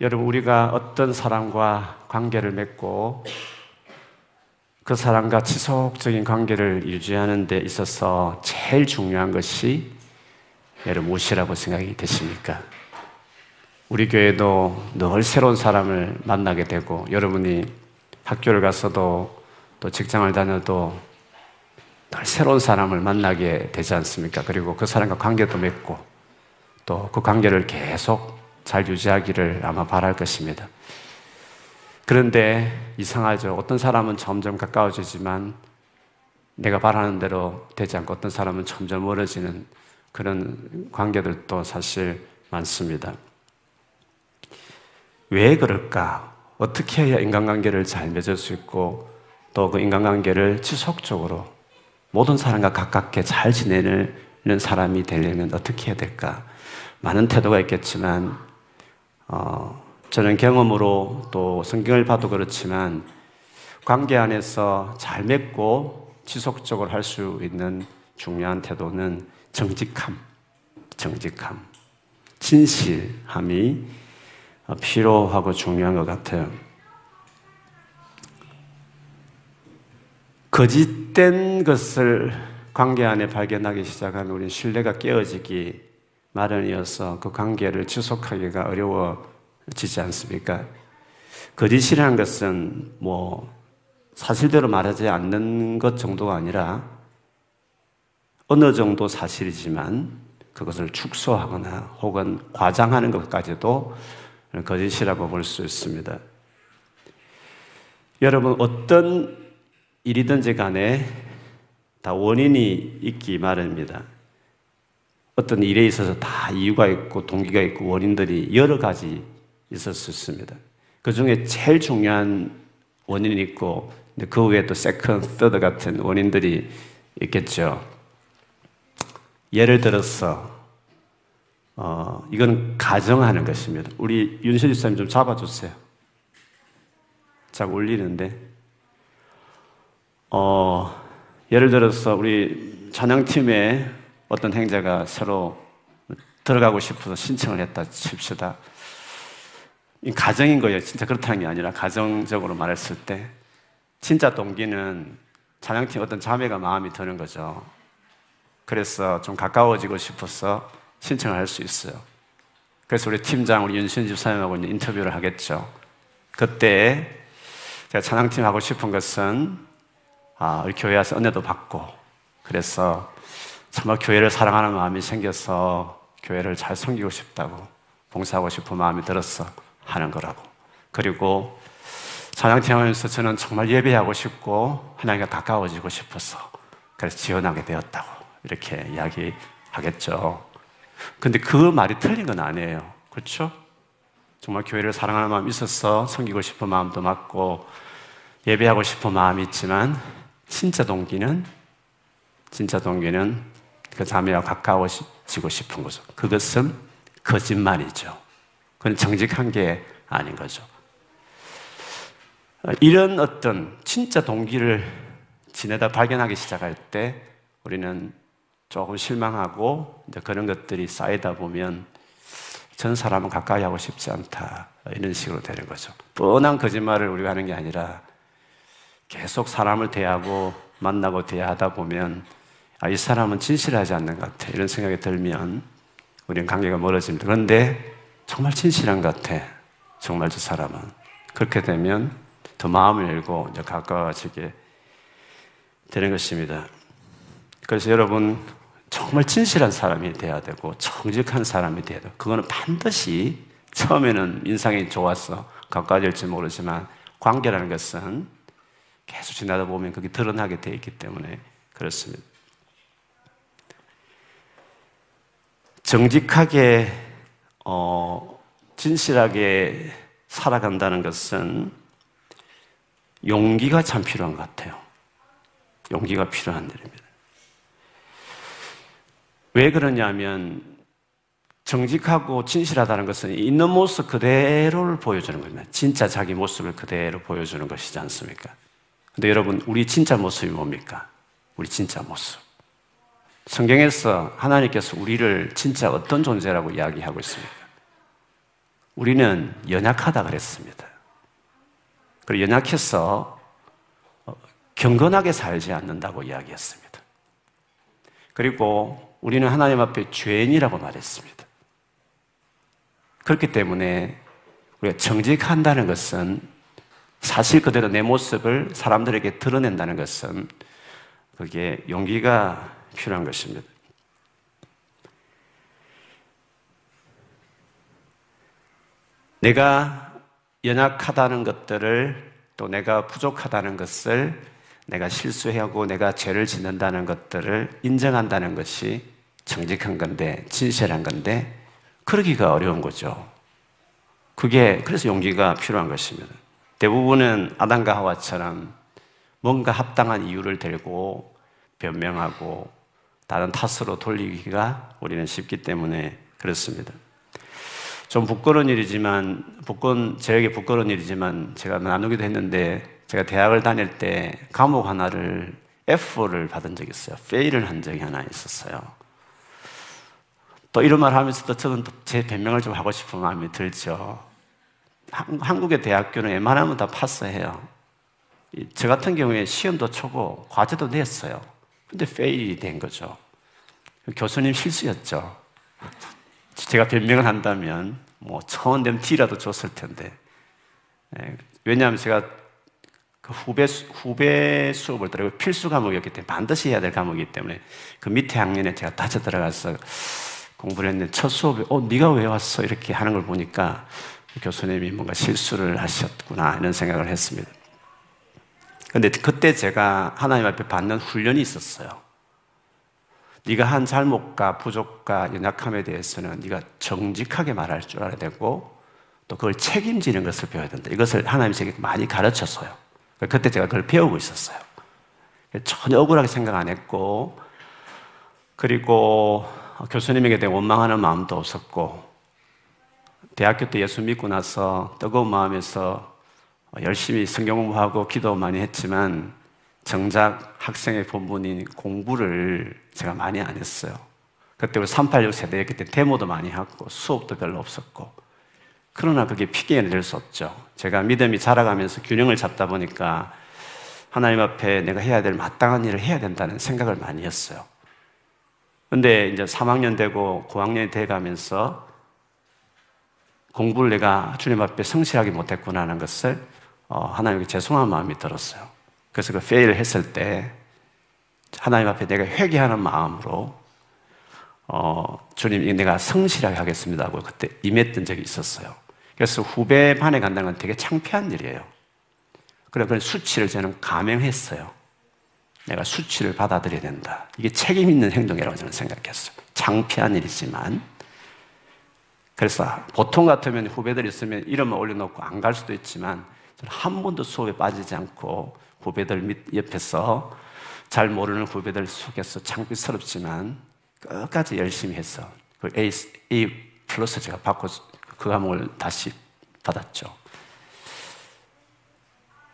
여러분, 우리가 어떤 사람과 관계를 맺고 그 사람과 지속적인 관계를 유지하는 데 있어서 제일 중요한 것이 여러분 무엇이라고 생각이 되십니까? 우리 교회도 늘 새로운 사람을 만나게 되고 여러분이 학교를 가서도 또 직장을 다녀도 늘 새로운 사람을 만나게 되지 않습니까? 그리고 그 사람과 관계도 맺고 또 그 관계를 계속 잘 유지하기를 아마 바랄 것입니다. 그런데 이상하죠. 어떤 사람은 점점 가까워지지만 내가 바라는 대로 되지 않고 어떤 사람은 점점 멀어지는 그런 관계들도 사실 많습니다. 왜 그럴까? 어떻게 해야 인간관계를 잘 맺을 수 있고 또 그 인간관계를 지속적으로 모든 사람과 가깝게 잘 지내는 사람이 되려면 어떻게 해야 될까? 많은 태도가 있겠지만, 어, 저는 경험으로 또 성경을 봐도 그렇지만 관계 안에서 잘 맺고 지속적으로 할 수 있는 중요한 태도는 정직함, 정직함, 진실함이 필요하고 중요한 것 같아요. 거짓된 것을 관계 안에 발견하기 시작한 우리 신뢰가 깨어지기 마련이어서 그 관계를 지속하기가 어려워 지지 않습니까? 거짓이라는 것은 뭐 사실대로 말하지 않는 것 정도가 아니라 어느 정도 사실이지만 그것을 축소하거나 혹은 과장하는 것까지도 거짓이라고 볼 수 있습니다. 여러분, 어떤 일이든지 간에 다 원인이 있기 마련입니다. 어떤 일에 있어서 다 이유가 있고 동기가 있고 원인들이 여러 가지 있습니다. 그 중에 제일 중요한 원인이 있고, 그 외에 또 second, third 같은 원인들이 있겠죠. 예를 들어서, 어, 이건 가정하는 것입니다. 우리 윤실 집사님 좀 잡아주세요. 자꾸 울리는데. 어, 예를 들어서 우리 찬양팀에 어떤 행자가 새로 들어가고 싶어서 신청을 했다 칩시다. 가정인 거예요. 진짜 그렇다는 게 아니라 가정적으로 말했을 때 진짜 동기는 찬양팀 어떤 자매가 마음이 드는 거죠. 그래서 좀 가까워지고 싶어서 신청을 할 수 있어요. 그래서 우리 팀장, 우리 윤신 집사님하고 인터뷰를 하겠죠. 그때 제가 찬양팀 하고 싶은 것은 아, 우리 교회 와서 은혜도 받고 그래서 정말 교회를 사랑하는 마음이 생겨서 교회를 잘 섬기고 싶다고 봉사하고 싶은 마음이 들었어. 하는 거라고. 그리고 찬양팀하면서 저는 정말 예배하고 싶고 하나님과 가까워지고 싶어서 그래서 지원하게 되었다고 이렇게 이야기하겠죠. 근데 그 말이 틀린 건 아니에요. 그렇죠? 정말 교회를 사랑하는 마음이 있어서 섬기고 싶은 마음도 맞고 예배하고 싶은 마음이 있지만 진짜 동기는 진짜 동기는 그 자매와 가까워지고 싶은 거죠. 그것은 거짓말이죠. 그건 정직한 게 아닌 거죠. 이런 어떤 진짜 동기를 지내다 발견하기 시작할 때 우리는 조금 실망하고 그런 것들이 쌓이다 보면 전 사람은 가까이 하고 싶지 않다. 이런 식으로 되는 거죠. 뻔한 거짓말을 우리가 하는 게 아니라 계속 사람을 대하고 만나고 대하다 보면 아, 이 사람은 진실하지 않는 것 같아. 이런 생각이 들면 우리는 관계가 멀어집니다. 그런데 정말 진실한 것 같아. 정말 저 사람은. 그렇게 되면 더 마음을 열고 이제 가까워지게 되는 것입니다. 그래서 여러분, 정말 진실한 사람이 돼야 되고, 정직한 사람이 돼야 되고, 그거는 반드시 처음에는 인상이 좋아서 가까워질지 모르지만, 관계라는 것은 계속 지나다 보면 그게 드러나게 되어 있기 때문에 그렇습니다. 정직하게 어, 진실하게 살아간다는 것은 용기가 참 필요한 것 같아요. 용기가 필요한 일입니다. 왜 그러냐면 정직하고 진실하다는 것은 있는 모습 그대로를 보여주는 겁니다. 진짜 자기 모습을 그대로 보여주는 것이지 않습니까? 근데 여러분, 우리 진짜 모습이 뭡니까? 우리 진짜 모습. 성경에서 하나님께서 우리를 진짜 어떤 존재라고 이야기하고 있습니까? 우리는 연약하다 그랬습니다. 그리고 연약해서 어, 경건하게 살지 않는다고 이야기했습니다. 그리고 우리는 하나님 앞에 죄인이라고 말했습니다. 그렇기 때문에 우리가 정직한다는 것은 사실 그대로 내 모습을 사람들에게 드러낸다는 것은 그게 용기가 필요한 것입니다. 내가 연약하다는 것들을 또 내가 부족하다는 것을 내가 실수하고 내가 죄를 짓는다는 것들을 인정한다는 것이 정직한 건데, 진실한 건데, 그러기가 어려운 거죠. 그게, 그래서 용기가 필요한 것입니다. 대부분은 아담과 하와처럼 뭔가 합당한 이유를 들고 변명하고 다른 탓으로 돌리기가 우리는 쉽기 때문에 그렇습니다. 좀 부끄러운 일이지만, 부끄러운, 저에게 부끄러운 일이지만 제가 나누기도 했는데 제가 대학을 다닐 때 과목 하나를 F를 받은 적이 있어요. 페일을 한 적이 하나 있었어요. 또 이런 말 하면서도 저는 제 변명을 좀 하고 싶은 마음이 들죠. 한국의 대학교는 웬만하면 다 파스해요. 저 같은 경우에 시험도 초고 과제도 냈어요. 근데 페일이 된 거죠. 교수님 실수였죠. 제가 변명을 한다면 뭐 처음 되면 D라도 줬을 텐데. 예, 왜냐하면 제가 그 후배, 후배 수업을 들어가 필수 과목이었기 때문에 반드시 해야 될 과목이기 때문에 그 밑에 학년에 제가 다쳐 들어가서 공부를 했는데 첫 수업에 어, 네가 왜 왔어? 이렇게 하는 걸 보니까 교수님이 뭔가 실수를 하셨구나 이런 생각을 했습니다. 근데 그때 제가 하나님 앞에 받는 훈련이 있었어요. 네가 한 잘못과 부족과 연약함에 대해서는 네가 정직하게 말할 줄 알아야 되고 또 그걸 책임지는 것을 배워야 된다. 이것을 하나님이 제게 많이 가르쳤어요. 그때 제가 그걸 배우고 있었어요. 전혀 억울하게 생각 안 했고 그리고 교수님에게 대해 원망하는 마음도 없었고 대학교 때 예수 믿고 나서 뜨거운 마음에서 열심히 성경 공부하고 기도 많이 했지만 정작 학생의 본분인 공부를 제가 많이 안 했어요. 그때 우리 386 세대였기 때문에 데모도 많이 하고 수업도 별로 없었고 그러나 그게 피기에 될수 없죠. 제가 믿음이 자라가면서 균형을 잡다 보니까 하나님 앞에 내가 해야 될 마땅한 일을 해야 된다는 생각을 많이 했어요. 근데 이제 3학년 되고 9학년이 돼 가면서 공부를 내가 주님 앞에 성실하게 못했구나 하는 것을 어, 하나님께 죄송한 마음이 들었어요. 그래서 그 페일을 했을 때 하나님 앞에 내가 회개하는 마음으로 어, 주님 내가 성실하게 하겠습니다 하고 그때 임했던 적이 있었어요. 그래서 후배 반에 간다는 건 되게 창피한 일이에요. 그래 그 수치를 저는 감행했어요. 내가 수치를 받아들여야 된다. 이게 책임 있는 행동이라고 저는 생각했어요. 창피한 일이지만 그래서 보통 같으면 후배들 있으면 이름을 올려놓고 안 갈 수도 있지만 한 번도 수업에 빠지지 않고 후배들 밑 옆에서 잘 모르는 후배들 속에서 창피스럽지만 끝까지 열심히 해서 그 A, A 플러스 제가 받고 그 과목을 다시 받았죠.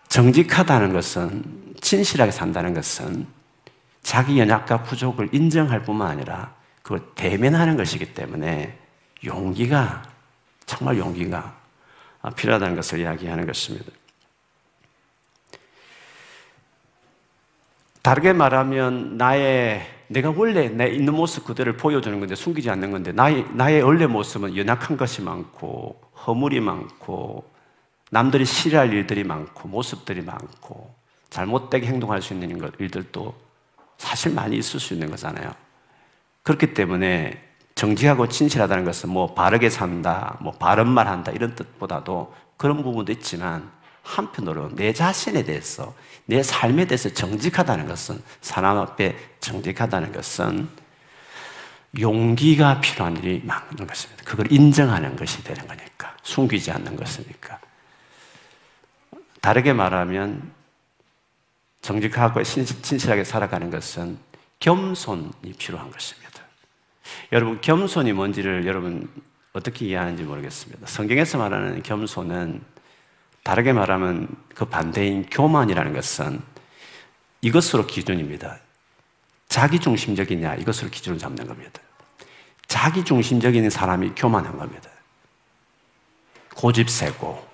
정직하다는 것은 진실하게 산다는 것은 자기 연약과 부족을 인정할 뿐만 아니라 그걸 대면하는 것이기 때문에 용기가, 정말 용기가 필요하다는 것을 이야기하는 것입니다. 다르게 말하면 나의 내가 원래 내 있는 모습 그대를 보여주는 건데 숨기지 않는 건데 나의 나의 원래 모습은 연약한 것이 많고 허물이 많고 남들이 싫어할 일들이 많고 모습들이 많고 잘못되게 행동할 수 있는 일들도 사실 많이 있을 수 있는 거잖아요. 그렇기 때문에 정직하고 진실하다는 것은 뭐 바르게 산다, 뭐 바른 말 한다 이런 뜻보다도 그런 부분도 있지만 한편으로 내 자신에 대해서 내 삶에 대해서 정직하다는 것은 사람 앞에 정직하다는 것은 용기가 필요한 일이 많은 것입니다. 그걸 인정하는 것이 되는 거니까 숨기지 않는 것이니까 다르게 말하면 정직하고 진실하게 살아가는 것은 겸손이 필요한 것입니다. 여러분, 겸손이 뭔지를 여러분 어떻게 이해하는지 모르겠습니다. 성경에서 말하는 겸손은 다르게 말하면 그 반대인 교만이라는 것은 이것으로 기준입니다. 자기 중심적이냐, 이것으로 기준을 잡는 겁니다. 자기 중심적인 사람이 교만한 겁니다. 고집 세고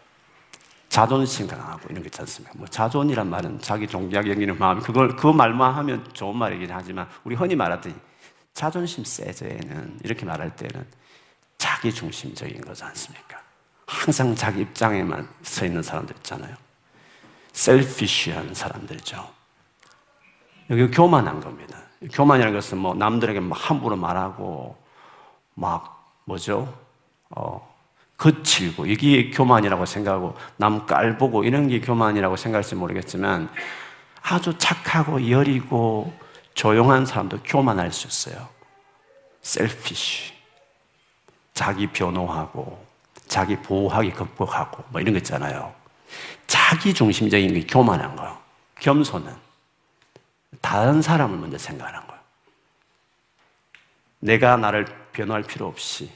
자존심 강하고 이런 게 있지 않습니까? 뭐 자존이란 말은 자기 종기하게 여기는 마음 그걸 그 말만 하면 좋은 말이긴 하지만 우리 흔히 말하듯이 자존심 세제는 이렇게 말할 때는 자기 중심적인 거지 않습니까? 항상 자기 입장에만 서 있는 사람들 있잖아요. 셀피쉬한 사람들이죠. 여기 교만한 겁니다. 교만이라는 것은 뭐 남들에게 막 함부로 말하고 막 뭐죠? 어, 거칠고 이게 교만이라고 생각하고 남 깔보고 이런 게 교만이라고 생각할지 모르겠지만 아주 착하고 여리고 조용한 사람도 교만할 수 있어요. 셀피쉬. 자기 변호하고 자기 보호하기 극복하고 뭐 이런 거 있잖아요. 자기 중심적인 게 교만한 거예요. 겸손은 다른 사람을 먼저 생각하는 거예요. 내가 나를 변호할 필요 없이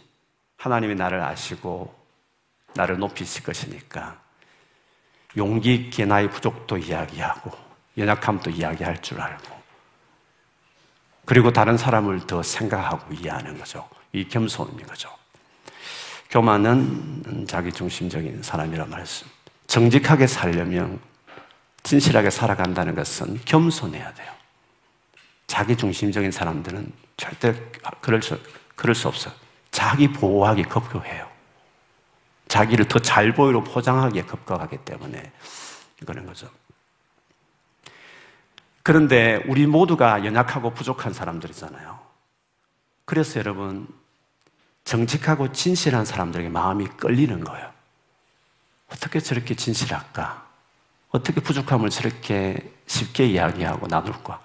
하나님이 나를 아시고 나를 높이실 것이니까 용기 있게 나의 부족도 이야기하고 연약함도 이야기할 줄 알고 그리고 다른 사람을 더 생각하고 이해하는 거죠. 이 겸손인 거죠. 교만은 자기 중심적인 사람이란 말씀. 정직하게 살려면 진실하게 살아간다는 것은 겸손해야 돼요. 자기 중심적인 사람들은 절대 그럴 수, 그럴 수 없어요. 자기 보호하기 급급해요. 자기를 더 잘 보이로 포장하기에 급급하기 때문에 그런 거죠. 그런데 우리 모두가 연약하고 부족한 사람들이잖아요. 그래서 여러분, 정직하고 진실한 사람들에게 마음이 끌리는 거예요. 어떻게 저렇게 진실할까? 어떻게 부족함을 저렇게 쉽게 이야기하고 나눌까?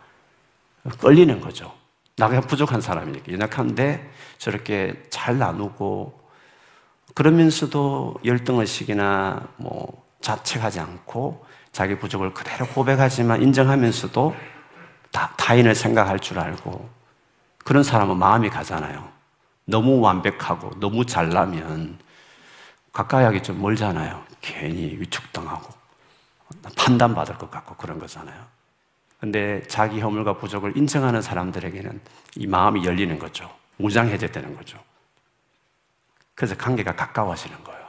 끌리는 거죠. 나가 부족한 사람이니까. 연약한데 저렇게 잘 나누고, 그러면서도 열등의식이나 뭐 자책하지 않고 자기 부족을 그대로 고백하지만 인정하면서도 다, 타인을 생각할 줄 알고 그런 사람은 마음이 가잖아요. 너무 완벽하고 너무 잘나면 가까이 하기 좀 멀잖아요. 괜히 위축당하고 판단받을 것 같고 그런 거잖아요. 근데 자기 허물과 부족을 인정하는 사람들에게는 이 마음이 열리는 거죠. 무장해제되는 거죠. 그래서 관계가 가까워지는 거예요.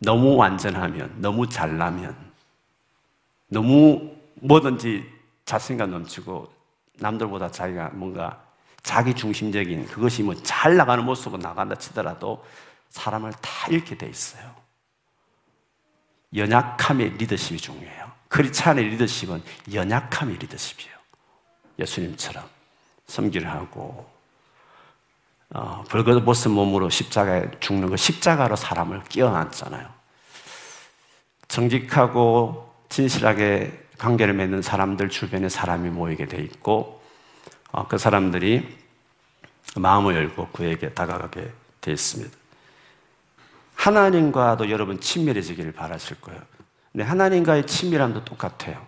너무 완전하면, 너무 잘나면, 너무 뭐든지 자신감 넘치고 남들보다 자기가 뭔가 자기 중심적인 그것이 뭐 잘 나가는 모습으로 나간다 치더라도 사람을 다 잃게 돼 있어요. 연약함의 리더십이 중요해요. 크리스찬의 리더십은 연약함의 리더십이에요. 예수님처럼 섬기를 하고 어, 벌거벗은 몸으로 십자가에 죽는 거 십자가로 사람을 끼워놨잖아요. 정직하고 진실하게 관계를 맺는 사람들 주변에 사람이 모이게 돼 있고 어, 그 사람들이 마음을 열고 그에게 다가가게 돼 있습니다. 하나님과도 여러분 친밀해지기를 바라실 거예요. 근데 하나님과의 친밀함도 똑같아요.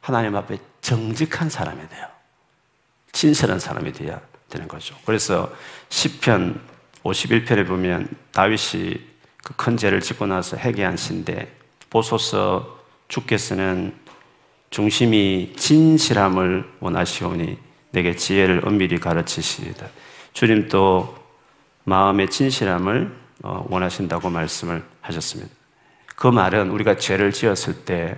하나님 앞에 정직한 사람이 돼요. 진실한 사람이 돼야 되는 거죠. 그래서 시편 51편에 보면 다윗이 그 큰 죄를 짓고 나서 회개한 시인데 보소서 주께서는 중심이 진실함을 원하시오니 내게 지혜를 은밀히 가르치시리다. 주님 또 마음의 진실함을 어, 원하신다고 말씀을 하셨습니다. 그 말은 우리가 죄를 지었을 때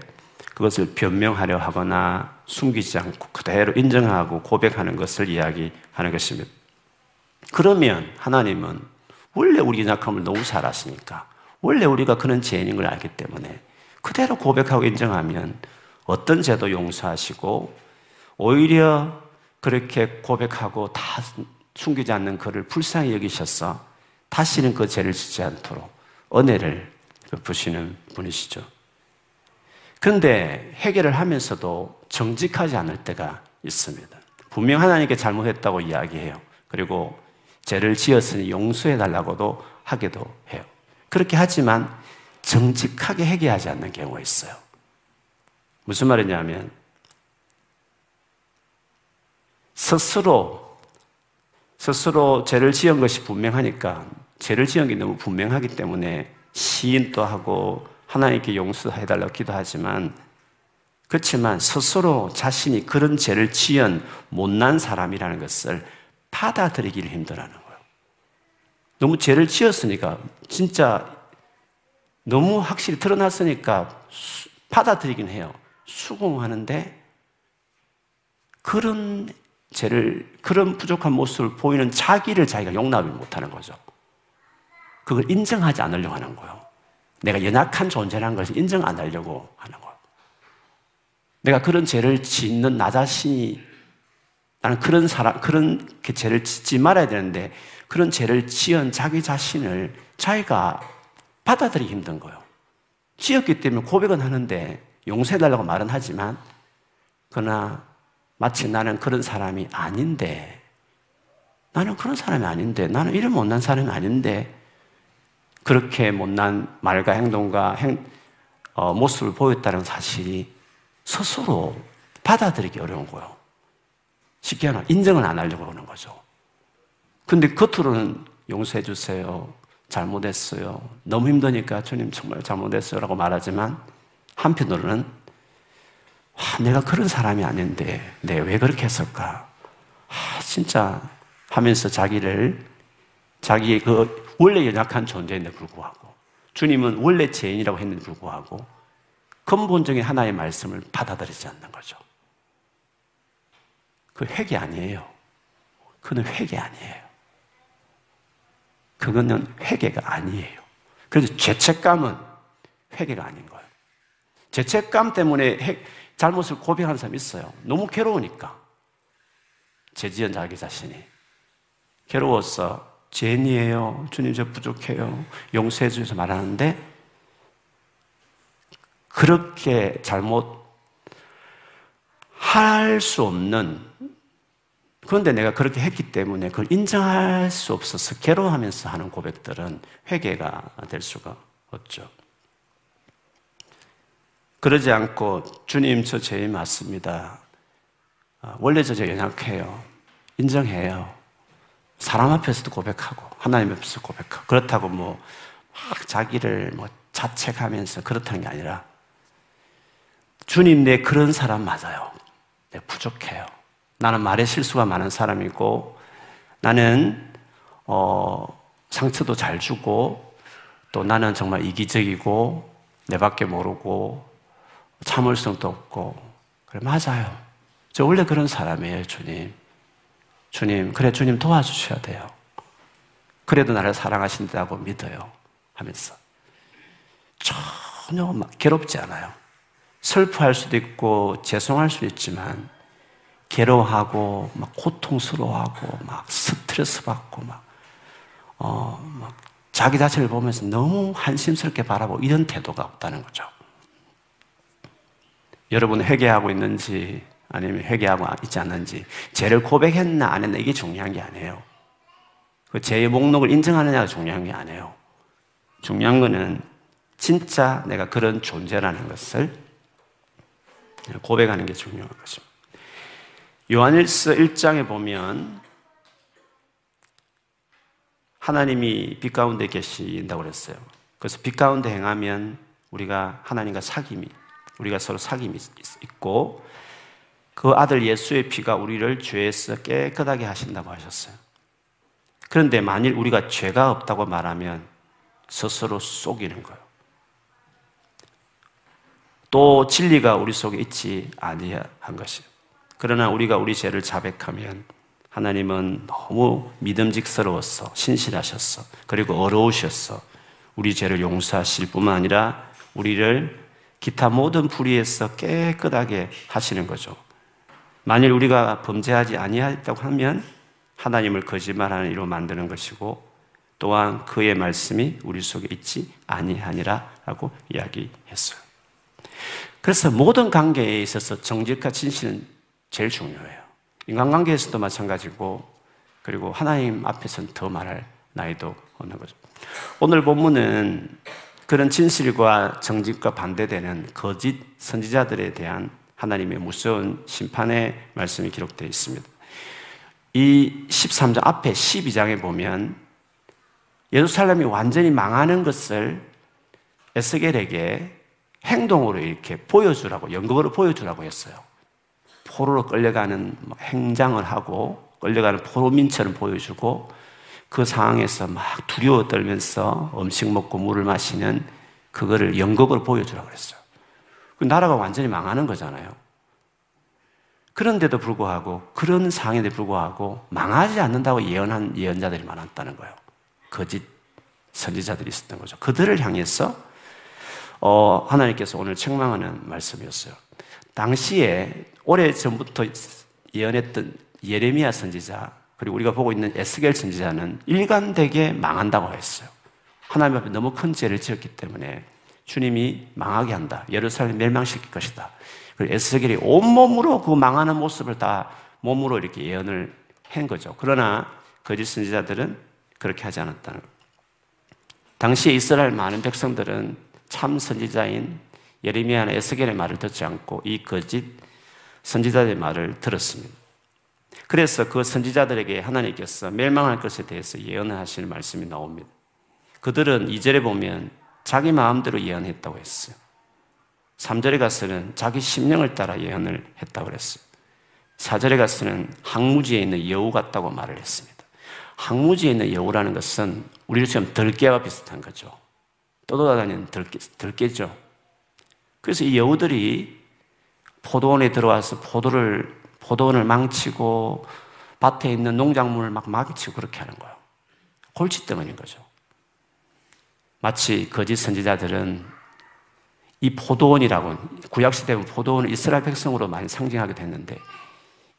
그것을 변명하려 하거나 숨기지 않고 그대로 인정하고 고백하는 것을 이야기하는 것입니다. 그러면 하나님은 원래 우리 약함을 너무 잘 아시니까 원래 우리가 그런 죄인인 걸 알기 때문에 그대로 고백하고 인정하면 어떤 죄도 용서하시고 오히려 그렇게 고백하고 다 숨기지 않는 그를 불쌍히 여기셔서 다시는 그 죄를 짓지 않도록 은혜를 베푸시는 분이시죠. 그런데 해결을 하면서도 정직하지 않을 때가 있습니다. 분명 하나님께 잘못했다고 이야기해요. 그리고 죄를 지었으니 용서해 달라고도 하기도 해요. 그렇게 하지만 정직하게 해결하지 않는 경우가 있어요. 무슨 말이냐면 스스로 스스로 죄를 지은 것이 분명하니까 죄를 지은 게 너무 분명하기 때문에 시인도 하고 하나님께 용서해달라고 기도하지만 그렇지만 스스로 자신이 그런 죄를 지은 못난 사람이라는 것을 받아들이기를 힘들어하는 거예요. 너무 죄를 지었으니까 진짜 너무 확실히 드러났으니까 수, 받아들이긴 해요. 수긍하는데 그런 죄를, 그런 부족한 모습을 보이는 자기를 자기가 용납을 못하는 거죠. 그걸 인정하지 않으려고 하는 거예요. 내가 연약한 존재라는 것을 인정 안 하려고 하는 거예요. 내가 그런 죄를 짓는 나 자신이 나는 그런 사람, 그런 죄를 짓지 말아야 되는데 그런 죄를 지은 자기 자신을 자기가 받아들이기 힘든 거예요. 지었기 때문에 고백은 하는데 용서해달라고 말은 하지만 그러나 마치 나는 그런 사람이 아닌데 나는 그런 사람이 아닌데 나는 이런 못난 사람이 아닌데 그렇게 못난 말과 행동과 행, 어, 모습을 보였다는 사실이 스스로 받아들이기 어려운 거예요. 쉽게 하나 인정을 안 하려고 하는 거죠. 근데 겉으로는 용서해 주세요. 잘못했어요. 너무 힘드니까 주님 정말 잘못했어요. 라고 말하지만 한편으로는 와, 내가 그런 사람이 아닌데 내가 왜 그렇게 했을까? 아, 진짜 하면서 자기를 자기의 그 원래 연약한 존재인데 불구하고 주님은 원래 죄인이라고 했는데 불구하고 근본적인 하나의 말씀을 받아들이지 않는 거죠. 그 회개 아니에요. 그는 회개 아니에요. 그거는 회개가 아니에요. 그래서 죄책감은 회개가 아닌 거예요. 죄책감 때문에 잘못을 고백하는 사람이 있어요. 너무 괴로우니까. 죄지은 자기 자신이. 괴로워서 죄인이에요. 주님 저 부족해요. 용서해 주셔서 말하는데 그렇게 잘못 할 수 없는 그런데 내가 그렇게 했기 때문에 그걸 인정할 수 없어서 괴로워하면서 하는 고백들은 회개가 될 수가 없죠. 그러지 않고 주님 저 죄인 맞습니다. 아, 원래 저 연약해요. 인정해요. 사람 앞에서도 고백하고 하나님 앞에서 고백하고 그렇다고 뭐 막 자기를 뭐 자책하면서 그렇다는 게 아니라 주님 내 그런 사람 맞아요. 내 부족해요. 나는 말에 실수가 많은 사람이고 나는 어, 상처도 잘 주고 또 나는 정말 이기적이고 내밖에 모르고 참을성도 없고 그래 맞아요. 저 원래 그런 사람이에요, 주님. 주님, 그래 주님 도와주셔야 돼요. 그래도 나를 사랑하신다고 믿어요. 하면서 전혀 괴롭지 않아요. 슬퍼할 수도 있고 죄송할 수도 있지만 괴로워하고 막 고통스러워하고 막 스트레스 받고 막, 어, 막 자기 자체를 보면서 너무 한심스럽게 바라보고 이런 태도가 없다는 거죠. 여러분 회개하고 있는지 아니면 회개하고 있지 않는지 죄를 고백했나 안 했나 이게 중요한 게 아니에요. 그 죄의 목록을 인정하느냐가 중요한 게 아니에요. 중요한 거는 진짜 내가 그런 존재라는 것을 고백하는 게 중요한 것입니다. 요한일서 1장에 보면 하나님이 빛 가운데 계신다고 그랬어요. 그래서 빛 가운데 행하면 우리가 하나님과 사귐이 우리가 서로 사귐이 있고 그 아들 예수의 피가 우리를 죄에서 깨끗하게 하신다고 하셨어요. 그런데 만일 우리가 죄가 없다고 말하면 스스로 속이는 거예요. 또 진리가 우리 속에 있지 아니한 것이에요. 그러나 우리가 우리 죄를 자백하면 하나님은 너무 믿음직스러웠어, 신실하셨어, 그리고 어려우셨어. 우리 죄를 용서하실 뿐만 아니라 우리를 기타 모든 불의에서 깨끗하게 하시는 거죠. 만일 우리가 범죄하지 아니했다고 하면 하나님을 거짓말하는 이로 만드는 것이고 또한 그의 말씀이 우리 속에 있지 아니하니라라고 이야기했어요. 그래서 모든 관계에 있어서 정직과 진실은 제일 중요해요. 인간관계에서도 마찬가지고 그리고 하나님 앞에서는 더 말할 나이도 없는 거죠. 오늘 본문은 그런 진실과 정직과 반대되는 거짓 선지자들에 대한 하나님의 무서운 심판의 말씀이 기록되어 있습니다. 이 13장 앞에 12장에 보면 예루살렘이 완전히 망하는 것을 에스겔에게 행동으로 이렇게 보여주라고, 연극으로 보여주라고 했어요. 포로로 끌려가는 뭐 행장을 하고, 끌려가는 포로민처럼 보여주고, 그 상황에서 막 두려워 떨면서 음식 먹고 물을 마시는 그거를 연극으로 보여주라고 그랬어요. 그 나라가 완전히 망하는 거잖아요. 그런데도 불구하고 그런 상황에도 불구하고 망하지 않는다고 예언한 예언자들이 많았다는 거예요. 거짓 선지자들이 있었던 거죠. 그들을 향해서 어, 하나님께서 오늘 책망하는 말씀이었어요. 당시에 오래 전부터 예언했던 예레미야 선지자 그리고 우리가 보고 있는 에스겔 선지자는 일관되게 망한다고 했어요. 하나님 앞에 너무 큰 죄를 지었기 때문에 주님이 망하게 한다. 예루살렘 멸망시킬 것이다. 그리고 에스겔이 온몸으로 그 망하는 모습을 다 몸으로 이렇게 예언을 한 거죠. 그러나 거짓 선지자들은 그렇게 하지 않았다는 거예요. 당시에 이스라엘 많은 백성들은 참 선지자인 예레미야나 에스겔의 말을 듣지 않고 이 거짓 선지자들의 말을 들었습니다. 그래서 그 선지자들에게 하나님께서 멸망할 것에 대해서 예언을 하시는 말씀이 나옵니다. 그들은 2절에 보면 자기 마음대로 예언했다고 했어요. 3절에 가서는 자기 심령을 따라 예언을 했다고 그랬어요. 4절에 가서는 항무지에 있는 여우 같다고 말을 했습니다. 항무지에 있는 여우라는 것은 우리처럼 들깨와 비슷한 거죠. 떠돌아다니는 들깨, 들깨죠. 그래서 이 여우들이 포도원에 들어와서 포도를, 포도원을 망치고 밭에 있는 농작물을 막 마귀치고 그렇게 하는 거예요. 골치 때문인 거죠. 마치 거짓 선지자들은 이 포도원이라고 구약시대 에 포도원을 이스라엘 백성으로 많이 상징하게 됐는데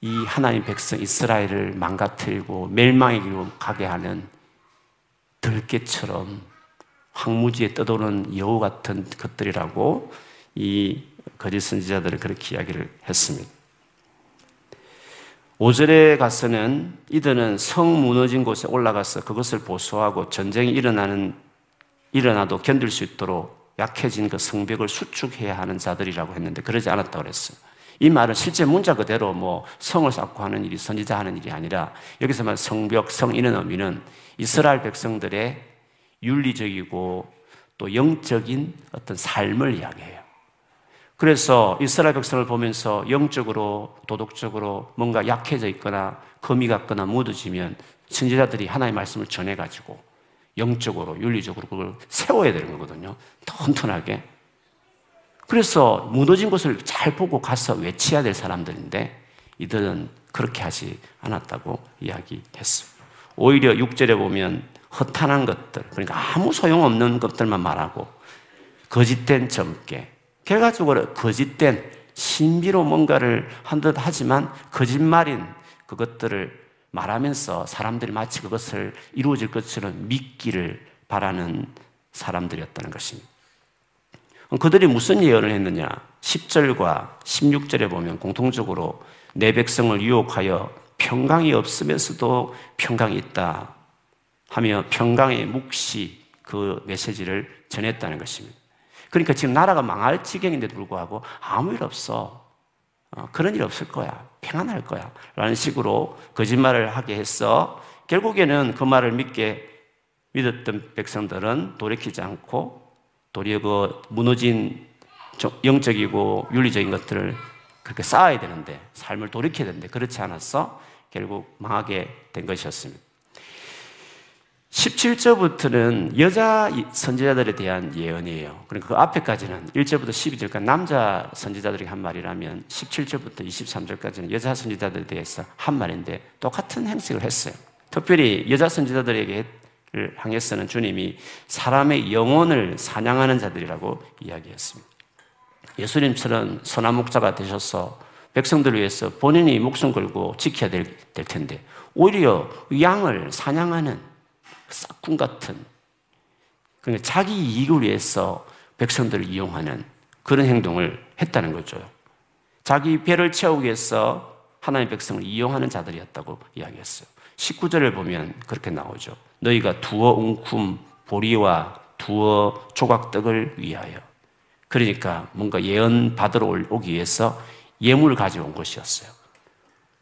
이 하나님 백성 이스라엘을 망가뜨리고 멸망의 길로 가게 하는 들깨처럼 황무지에 떠도는 여우 같은 것들이라고 이 거짓 선지자들은 그렇게 이야기를 했습니다. 5절에 가서는 이들은 성 무너진 곳에 올라가서 그것을 보수하고 전쟁이 일어나는 일어나도 견딜 수 있도록 약해진 그 성벽을 수축해야 하는 자들이라고 했는데 그러지 않았다고 그랬어요. 이 말은 실제 문자 그대로 뭐 성을 쌓고 하는 일이 선지자 하는 일이 아니라 여기서 말 성벽, 성 이런 의미는 이스라엘 백성들의 윤리적이고 또 영적인 어떤 삶을 이야기해요. 그래서 이스라엘 백성을 보면서 영적으로 도덕적으로 뭔가 약해져 있거나 거미 같거나 묻어지면 선지자들이 하나의 말씀을 전해가지고 영적으로, 윤리적으로 그걸 세워야 되는 거거든요. 튼튼하게. 그래서 무너진 것을 잘 보고 가서 외쳐야 될 사람들인데 이들은 그렇게 하지 않았다고 이야기했어요. 오히려 6절에 보면 허탄한 것들, 그러니까 아무 소용없는 것들만 말하고 거짓된 점괘, 결과적으로 거짓된 신비로 뭔가를 한 듯 하지만 거짓말인 그것들을 말하면서 사람들이 마치 그것을 이루어질 것처럼 믿기를 바라는 사람들이었다는 것입니다. 그들이 무슨 예언을 했느냐? 10절과 16절에 보면 공통적으로 내 백성을 유혹하여 평강이 없으면서도 평강이 있다 하며 평강의 묵시 그 메시지를 전했다는 것입니다. 그러니까 지금 나라가 망할 지경인데도 불구하고 아무 일 없어. 어, 그런 일 없을 거야. 평안할 거야. 라는 식으로 거짓말을 하게 했어. 결국에는 그 말을 믿게 믿었던 백성들은 돌이키지 않고 도리어 그 무너진 영적이고 윤리적인 것들을 그렇게 쌓아야 되는데 삶을 돌이켜야 되는데 그렇지 않아서 결국 망하게 된 것이었습니다. 17절부터는 여자 선지자들에 대한 예언이에요. 그러니까 그 앞에까지는 1절부터 12절까지 남자 선지자들이 한 말이라면 17절부터 23절까지는 여자 선지자들에 대해서 한 말인데 똑같은 행식을 했어요. 특별히 여자 선지자들에게 향해서는 주님이 사람의 영혼을 사냥하는 자들이라고 이야기했습니다. 예수님처럼 선한 목자가 되셔서 백성들을 위해서 본인이 목숨 걸고 지켜야 될, 될 텐데 오히려 양을 사냥하는 싹군 같은 그러니까 자기 이익을 위해서 백성들을 이용하는 그런 행동을 했다는 거죠. 자기 배를 채우기 위해서 하나님의 백성을 이용하는 자들이었다고 이야기했어요. 19절을 보면 그렇게 나오죠. 너희가 두어 웅큼 보리와 두어 조각떡을 위하여. 그러니까 뭔가 예언 받으러 오기 위해서 예물을 가져온 것이었어요.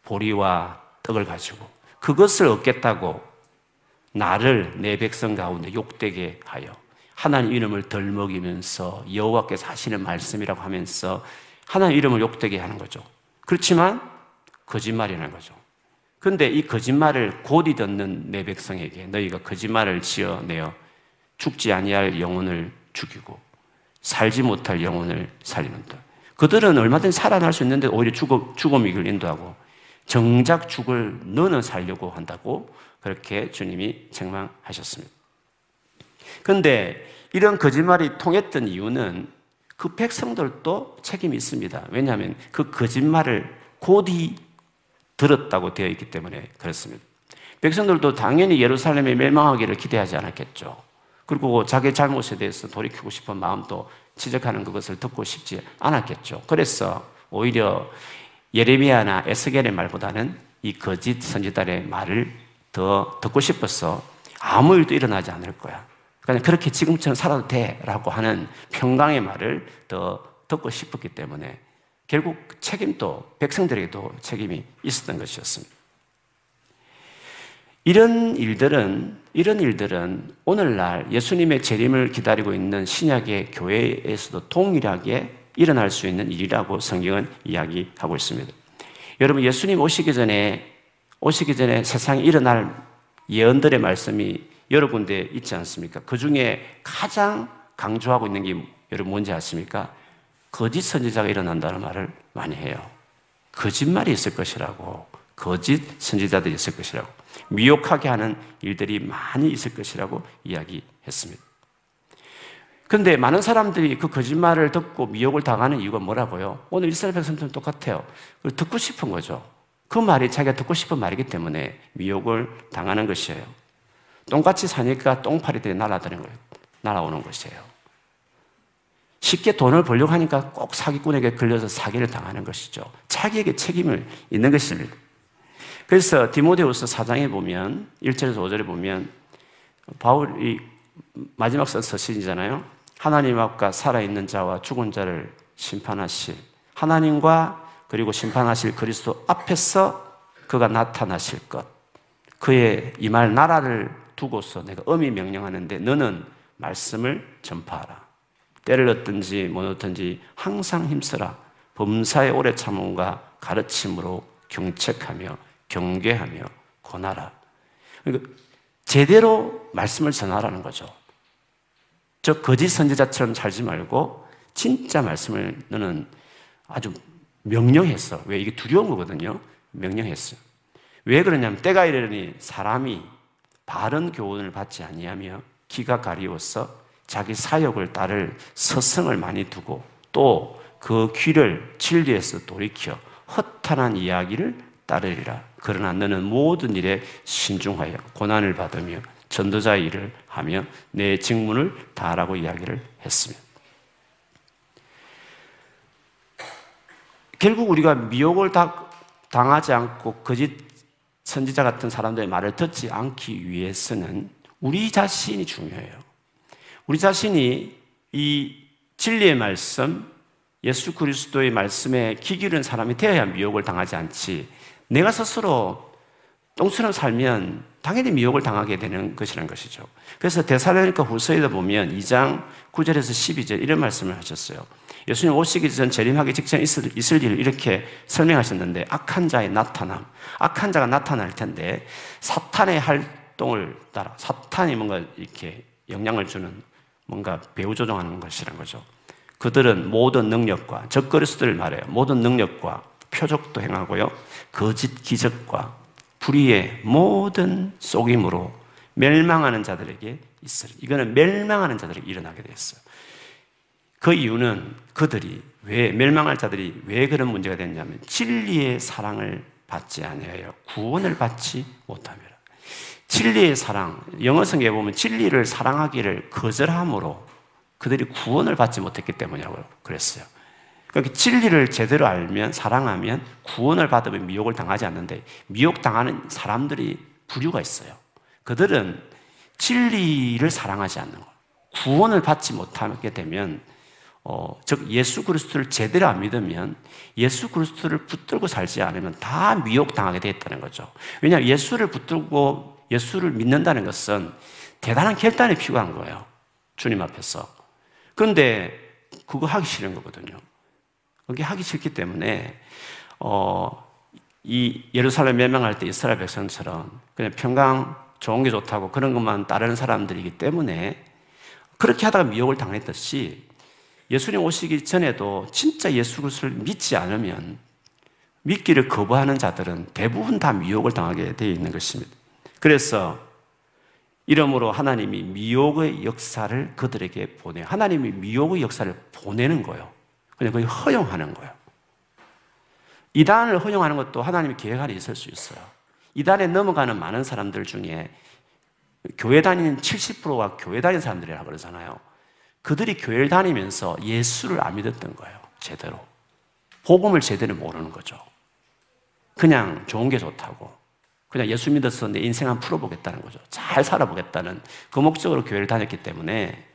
보리와 떡을 가지고 그것을 얻겠다고 나를 내 백성 가운데 욕되게 하여 하나님 이름을 덜 먹이면서 여호와께서 하시는 말씀이라고 하면서 하나님 이름을 욕되게 하는 거죠. 그렇지만 거짓말이라는 거죠. 근데 이 거짓말을 곧이 듣는 내 백성에게 너희가 거짓말을 지어내어 죽지 아니할 영혼을 죽이고 살지 못할 영혼을 살리는다. 그들은 얼마든지 살아날 수 있는데 오히려 죽어, 죽음이 길 인도하고 정작 죽을 너는 살려고 한다고 그렇게 주님이 책망하셨습니다. 그런데 이런 거짓말이 통했던 이유는 그 백성들도 책임이 있습니다. 왜냐하면 그 거짓말을 곧이 들었다고 되어 있기 때문에 그렇습니다. 백성들도 당연히 예루살렘이 멸망하기를 기대하지 않았겠죠. 그리고 자기 잘못에 대해서 돌이키고 싶은 마음도 지적하는 그것을 듣고 싶지 않았겠죠. 그래서 오히려 예레미야나 에스겔의 말보다는 이 거짓 선지자의 말을 더 듣고 싶어서 아무 일도 일어나지 않을 거야. 그냥 그렇게 지금처럼 살아도 돼. 라고 하는 평강의 말을 더 듣고 싶었기 때문에 결국 책임도 백성들에게도 책임이 있었던 것이었습니다. 이런 일들은 이런 일들은 오늘날 예수님의 재림을 기다리고 있는 신약의 교회에서도 동일하게 일어날 수 있는 일이라고 성경은 이야기하고 있습니다. 여러분 예수님 오시기 전에 오시기 전에 세상에 일어날 예언들의 말씀이 여러 군데 있지 않습니까? 그 중에 가장 강조하고 있는 게 여러분 뭔지 아십니까? 거짓 선지자가 일어난다는 말을 많이 해요. 거짓말이 있을 것이라고. 거짓 선지자들이 있을 것이라고. 미혹하게 하는 일들이 많이 있을 것이라고 이야기했습니다. 그런데 많은 사람들이 그 거짓말을 듣고 미혹을 당하는 이유가 뭐라고요? 오늘 이스라엘 백성들은 똑같아요. 듣고 싶은 거죠. 그 말이 자기가 듣고 싶은 말이기 때문에 미혹을 당하는 것이에요. 똥같이 사니까 똥파리들이 날아드는 거예요. 날아오는 것이에요. 쉽게 돈을 벌려고 하니까 꼭 사기꾼에게 걸려서 사기를 당하는 것이죠. 자기에게 책임을 있는 것입니다. 그래서 디모데후서 4장에 보면 1절에서 5절에 보면 바울이 마지막 서신이잖아요. 하나님 앞과 살아있는 자와 죽은 자를 심판하실 하나님과 그리고 심판하실 그리스도 앞에서 그가 나타나실 것 그의 이말 나라를 두고서 내가 엄히 명령하는데 너는 말씀을 전파하라. 때를 얻든지 못 얻든지 항상 힘쓰라. 범사의 오래 참음과 가르침으로 경책하며 경계하며 권하라. 그러니까 제대로 말씀을 전하라는 거죠. 저 거짓 선지자처럼 살지 말고 진짜 말씀을 너는 아주 명령했어. 왜 이게 두려운 거거든요. 명령했어. 왜 그러냐면 때가 이르니 사람이 바른 교훈을 받지 아니하며 기가 가리워서 자기 사역을 따를 서성을 많이 두고 또 그 귀를 진리에서 돌이켜 허탄한 이야기를 따르리라. 그러나 너는 모든 일에 신중하여 고난을 받으며 전도자의 일을 하며 내 직문을 다하라고 이야기를 했습니다. 결국 우리가 미혹을 당하지 않고 거짓 선지자 같은 사람들의 말을 듣지 않기 위해서는 우리 자신이 중요해요. 우리 자신이 이 진리의 말씀, 예수 그리스도의 말씀에 기기른 사람이 되어야 미혹을 당하지 않지. 내가 스스로 똥처럼 살면 당연히 미혹을 당하게 되는 것이라는 것이죠. 그래서 대사로니까 후서에도 보면 2장 9절에서 12절 이런 말씀을 하셨어요. 예수님 오시기 전 재림하기 직전에 있을, 있을 일을 이렇게 설명하셨는데 악한 자의 나타남, 악한 자가 나타날 텐데 사탄의 활동을 따라 사탄이 뭔가 이렇게 영향을 주는 뭔가 배후 조종하는 것이란 거죠. 그들은 모든 능력과 적그리스도를 말해요. 모든 능력과 표적도 행하고요. 거짓 기적과 불의의 모든 속임으로 멸망하는 자들에게 있으리. 이거는 멸망하는 자들에게 일어나게 됐어요. 그 이유는 그들이 왜 멸망할 자들이 왜 그런 문제가 됐냐면 진리의 사랑을 받지 아니하여 구원을 받지 못함이라. 진리의 사랑, 영어 성경에 보면 진리를 사랑하기를 거절함으로 그들이 구원을 받지 못했기 때문이라고 그랬어요. 그러니까 진리를 제대로 알면 사랑하면 구원을 받으면 미혹을 당하지 않는데 미혹 당하는 사람들이 부류가 있어요. 그들은 진리를 사랑하지 않는 거. 구원을 받지 못하게 되면 어, 즉 예수 그리스도를 제대로 안 믿으면 예수 그리스도를 붙들고 살지 않으면 다 미혹 당하게 되었다는 거죠. 왜냐하면 예수를 붙들고 예수를 믿는다는 것은 대단한 결단이 필요한 거예요. 주님 앞에서. 그런데 그거 하기 싫은 거거든요. 그게 하기 싫기 때문에 어, 이 예루살렘 멸망할 때 이스라엘 백성처럼 그냥 평강 좋은 게 좋다고 그런 것만 따르는 사람들이기 때문에 그렇게 하다가 미혹을 당했듯이 예수님 오시기 전에도 진짜 예수 그리스도를 믿지 않으면 믿기를 거부하는 자들은 대부분 다 미혹을 당하게 되어 있는 것입니다. 그래서 이러므로 하나님이 미혹의 역사를 그들에게 보내 하나님이 미혹의 역사를 보내는 거예요. 그냥 거의 허용하는 거예요. 이단을 허용하는 것도 하나님의 계획 안에 있을 수 있어요. 이단에 넘어가는 많은 사람들 중에 교회 다니는 70%가 교회 다니는 사람들이라고 그러잖아요. 그들이 교회를 다니면서 예수를 안 믿었던 거예요. 제대로. 복음을 제대로 모르는 거죠. 그냥 좋은 게 좋다고. 그냥 예수 믿어서 내 인생 한번 풀어보겠다는 거죠. 잘 살아보겠다는 그 목적으로 교회를 다녔기 때문에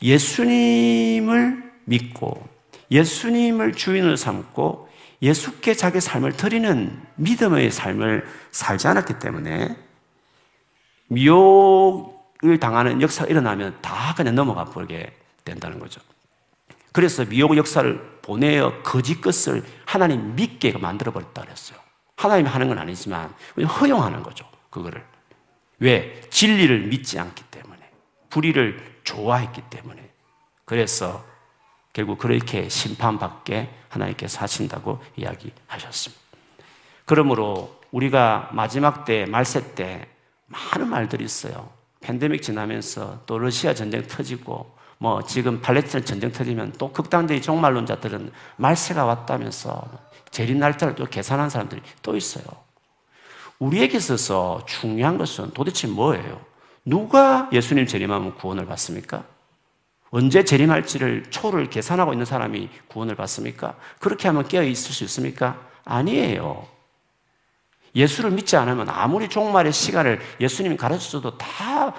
예수님을 믿고 예수님을 주인을 삼고 예수께 자기 삶을 드리는 믿음의 삶을 살지 않았기 때문에 미혹 을 당하는 역사가 일어나면 다 그냥 넘어가 버리게 된다는 거죠. 그래서 미혹의 역사를 보내어 거짓 것을 하나님 믿게 만들어 버렸다 그랬어요. 하나님이 하는 건 아니지만 허용하는 거죠. 그거를. 왜? 진리를 믿지 않기 때문에. 불의를 좋아했기 때문에. 그래서 결국 그렇게 심판받게 하나님께서 하신다고 이야기하셨습니다. 그러므로 우리가 마지막 때, 말세 때 많은 말들이 있어요. 팬데믹 지나면서 또 러시아 전쟁 터지고 뭐 지금 팔레스타인 전쟁 터지면 또 극단적인 종말론자들은 말세가 왔다면서 재림 날짜를 또 계산한 사람들이 또 있어요. 우리에게 있어서 중요한 것은 도대체 뭐예요? 누가 예수님 재림하면 구원을 받습니까? 언제 재림할지를 초를 계산하고 있는 사람이 구원을 받습니까? 그렇게 하면 깨어 있을 수 있습니까? 아니에요. 예수를 믿지 않으면 아무리 종말의 시간을 예수님이 가르쳐줘도 다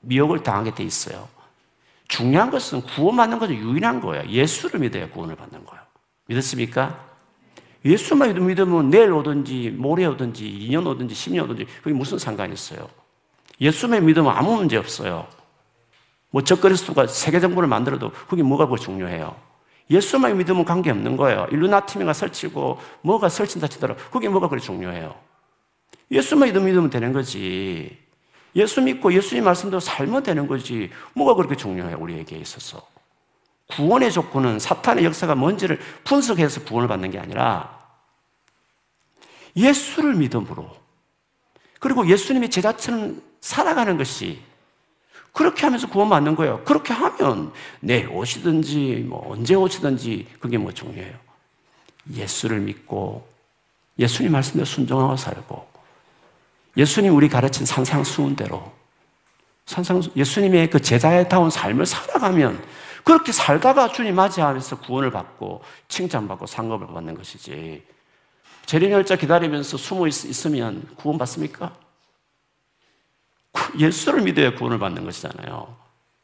미혹을 당하게 돼 있어요. 중요한 것은 구원받는 것은 유일한 거예요. 예수를 믿어야 구원을 받는 거예요. 믿었습니까? 예수만 믿으면 내일 오든지 모레 오든지 2년 오든지 10년 오든지 그게 무슨 상관이 있어요? 예수만 믿으면 아무 문제 없어요. 뭐 적그리스도가 세계 정부를 만들어도 그게 뭐가 그 중요해요? 예수만 믿으면 관계없는 거예요. 일루나티미가 설치고 뭐가 설친다 치더라도 그게 뭐가 그리 중요해요. 예수만 믿으면 되는 거지. 예수 믿고 예수님 말씀대로 살면 되는 거지. 뭐가 그렇게 중요해요, 우리에게 있어서. 구원의 조건은 사탄의 역사가 뭔지를 분석해서 구원을 받는 게 아니라 예수를 믿음으로 그리고 예수님의 제자처럼 살아가는 것이 그렇게 하면서 구원받는 거예요. 그렇게 하면 내일 오시든지 뭐 언제 오시든지 그게 뭐 중요해요. 예수를 믿고 예수님 말씀대로 순종하고 살고 예수님 우리 가르친 산상수훈대로 산상 예수님의 그 제자다운 삶을 살아가면 그렇게 살다가 주님 맞이하면서 구원을 받고 칭찬받고 상급을 받는 것이지. 재림열차 기다리면서 숨어 있, 으면 구원 받습니까? 예수를 믿어야 구원을 받는 것이잖아요.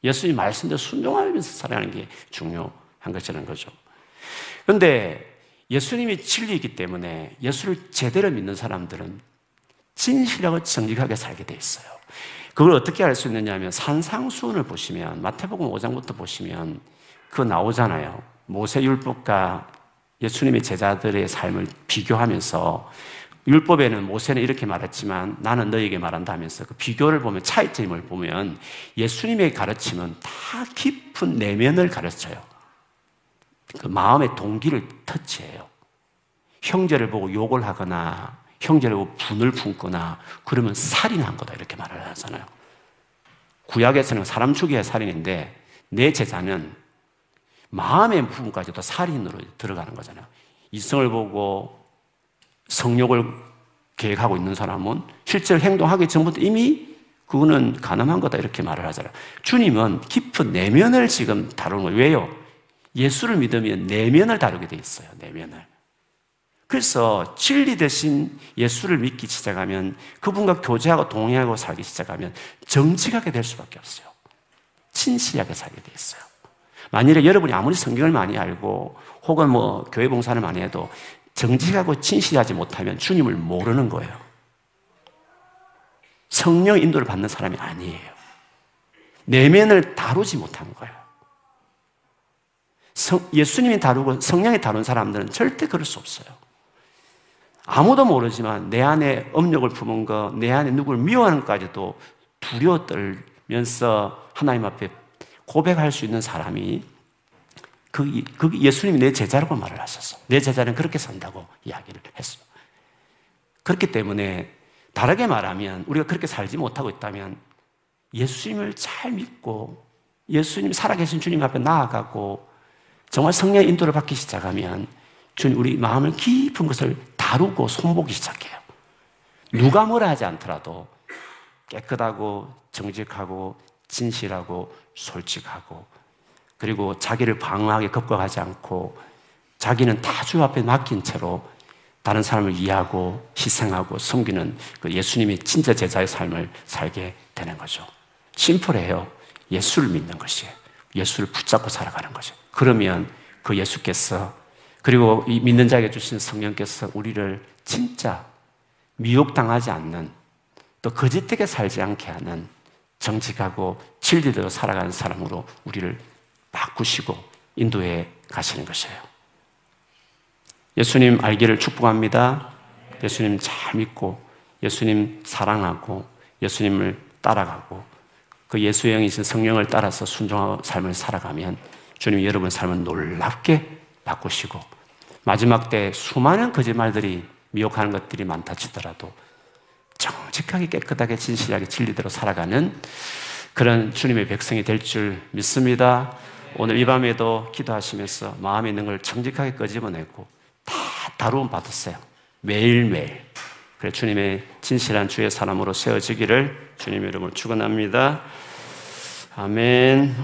예수님 말씀대로 순종하면서 살아가는 게 중요한 것이라는 거죠. 그런데 예수님이 진리이기 때문에 예수를 제대로 믿는 사람들은 진실하고 정직하게 살게 돼 있어요. 그걸 어떻게 알 수 있느냐 하면 산상수훈을 보시면 마태복음 5장부터 보시면 그거 나오잖아요. 모세율법과 예수님의 제자들의 삶을 비교하면서 율법에는 모세는 이렇게 말했지만 나는 너에게 말한다 하면서 그 비교를 보면 차이점을 보면 예수님의 가르침은 다 깊은 내면을 가르쳐요. 그 마음의 동기를 터치해요. 형제를 보고 욕을 하거나 형제를 보고 분을 품거나 그러면 살인한 거다 이렇게 말을 하잖아요. 구약에서는 사람 죽이야 살인인데 내 제자는 마음의 부분까지도 살인으로 들어가는 거잖아요. 이성을 보고 성욕을 계획하고 있는 사람은 실제로 행동하기 전부터 이미 그거는 가늠한 거다 이렇게 말을 하잖아요. 주님은 깊은 내면을 지금 다루는 거예요. 왜요? 예수를 믿으면 내면을 다루게 돼 있어요. 내면을. 그래서 진리 대신 예수를 믿기 시작하면 그분과 교제하고 동행하고 살기 시작하면 정직하게 될 수밖에 없어요. 진실하게 살게 돼 있어요. 만일에 여러분이 아무리 성경을 많이 알고 혹은 뭐 교회 봉사를 많이 해도 정직하고 진실하지 못하면 주님을 모르는 거예요. 성령 인도를 받는 사람이 아니에요. 내면을 다루지 못하는 거예요. 성, 예수님이 다루고 성령이 다룬 사람들은 절대 그럴 수 없어요. 아무도 모르지만 내 안에 업력을 품은 거, 내 안에 누구를 미워하는 것까지도 두려워 떨면서 하나님 앞에 고백할 수 있는 사람이 그, 그 예수님이 내 제자라고 말을 하셨어. 내 제자는 그렇게 산다고 이야기를 했어. 그렇기 때문에 다르게 말하면 우리가 그렇게 살지 못하고 있다면 예수님을 잘 믿고 예수님 살아계신 주님 앞에 나아가고 정말 성령의 인도를 받기 시작하면 주님 우리 마음을 깊은 것을 다루고 손보기 시작해요. 누가 뭐라 하지 않더라도 깨끗하고 정직하고 진실하고 솔직하고 그리고 자기를 방어하게 겁박하지 않고 자기는 다 주 앞에 맡긴 채로 다른 사람을 이해하고 희생하고 섬기는 그 예수님의 진짜 제자의 삶을 살게 되는 거죠. 심플해요. 예수를 믿는 것이에요. 예수를 붙잡고 살아가는 거죠. 그러면 그 예수께서 그리고 이 믿는 자에게 주신 성령께서 우리를 진짜 미혹당하지 않는 또 거짓되게 살지 않게 하는 정직하고 진리대로 살아가는 사람으로 우리를 바꾸시고 인도해 가시는 것이에요. 예수님 알기를 축복합니다. 예수님 잘 믿고 예수님 사랑하고 예수님을 따라가고 그 예수의 영이신 성령을 따라서 순종하고 삶을 살아가면 주님 여러분 삶을 놀랍게 바꾸시고 마지막 때 수많은 거짓말들이 미혹하는 것들이 많다 치더라도 정직하게 깨끗하게 진실하게 진리대로 살아가는 그런 주님의 백성이 될 줄 믿습니다. 오늘 이 밤에도 기도하시면서 마음에 있는 걸 정직하게 끄집어내고 다 다루음 받았어요. 매일매일. 그래 주님의 진실한 주의 사람으로 세워지기를 주님의 이름으로 축원합니다. 아멘.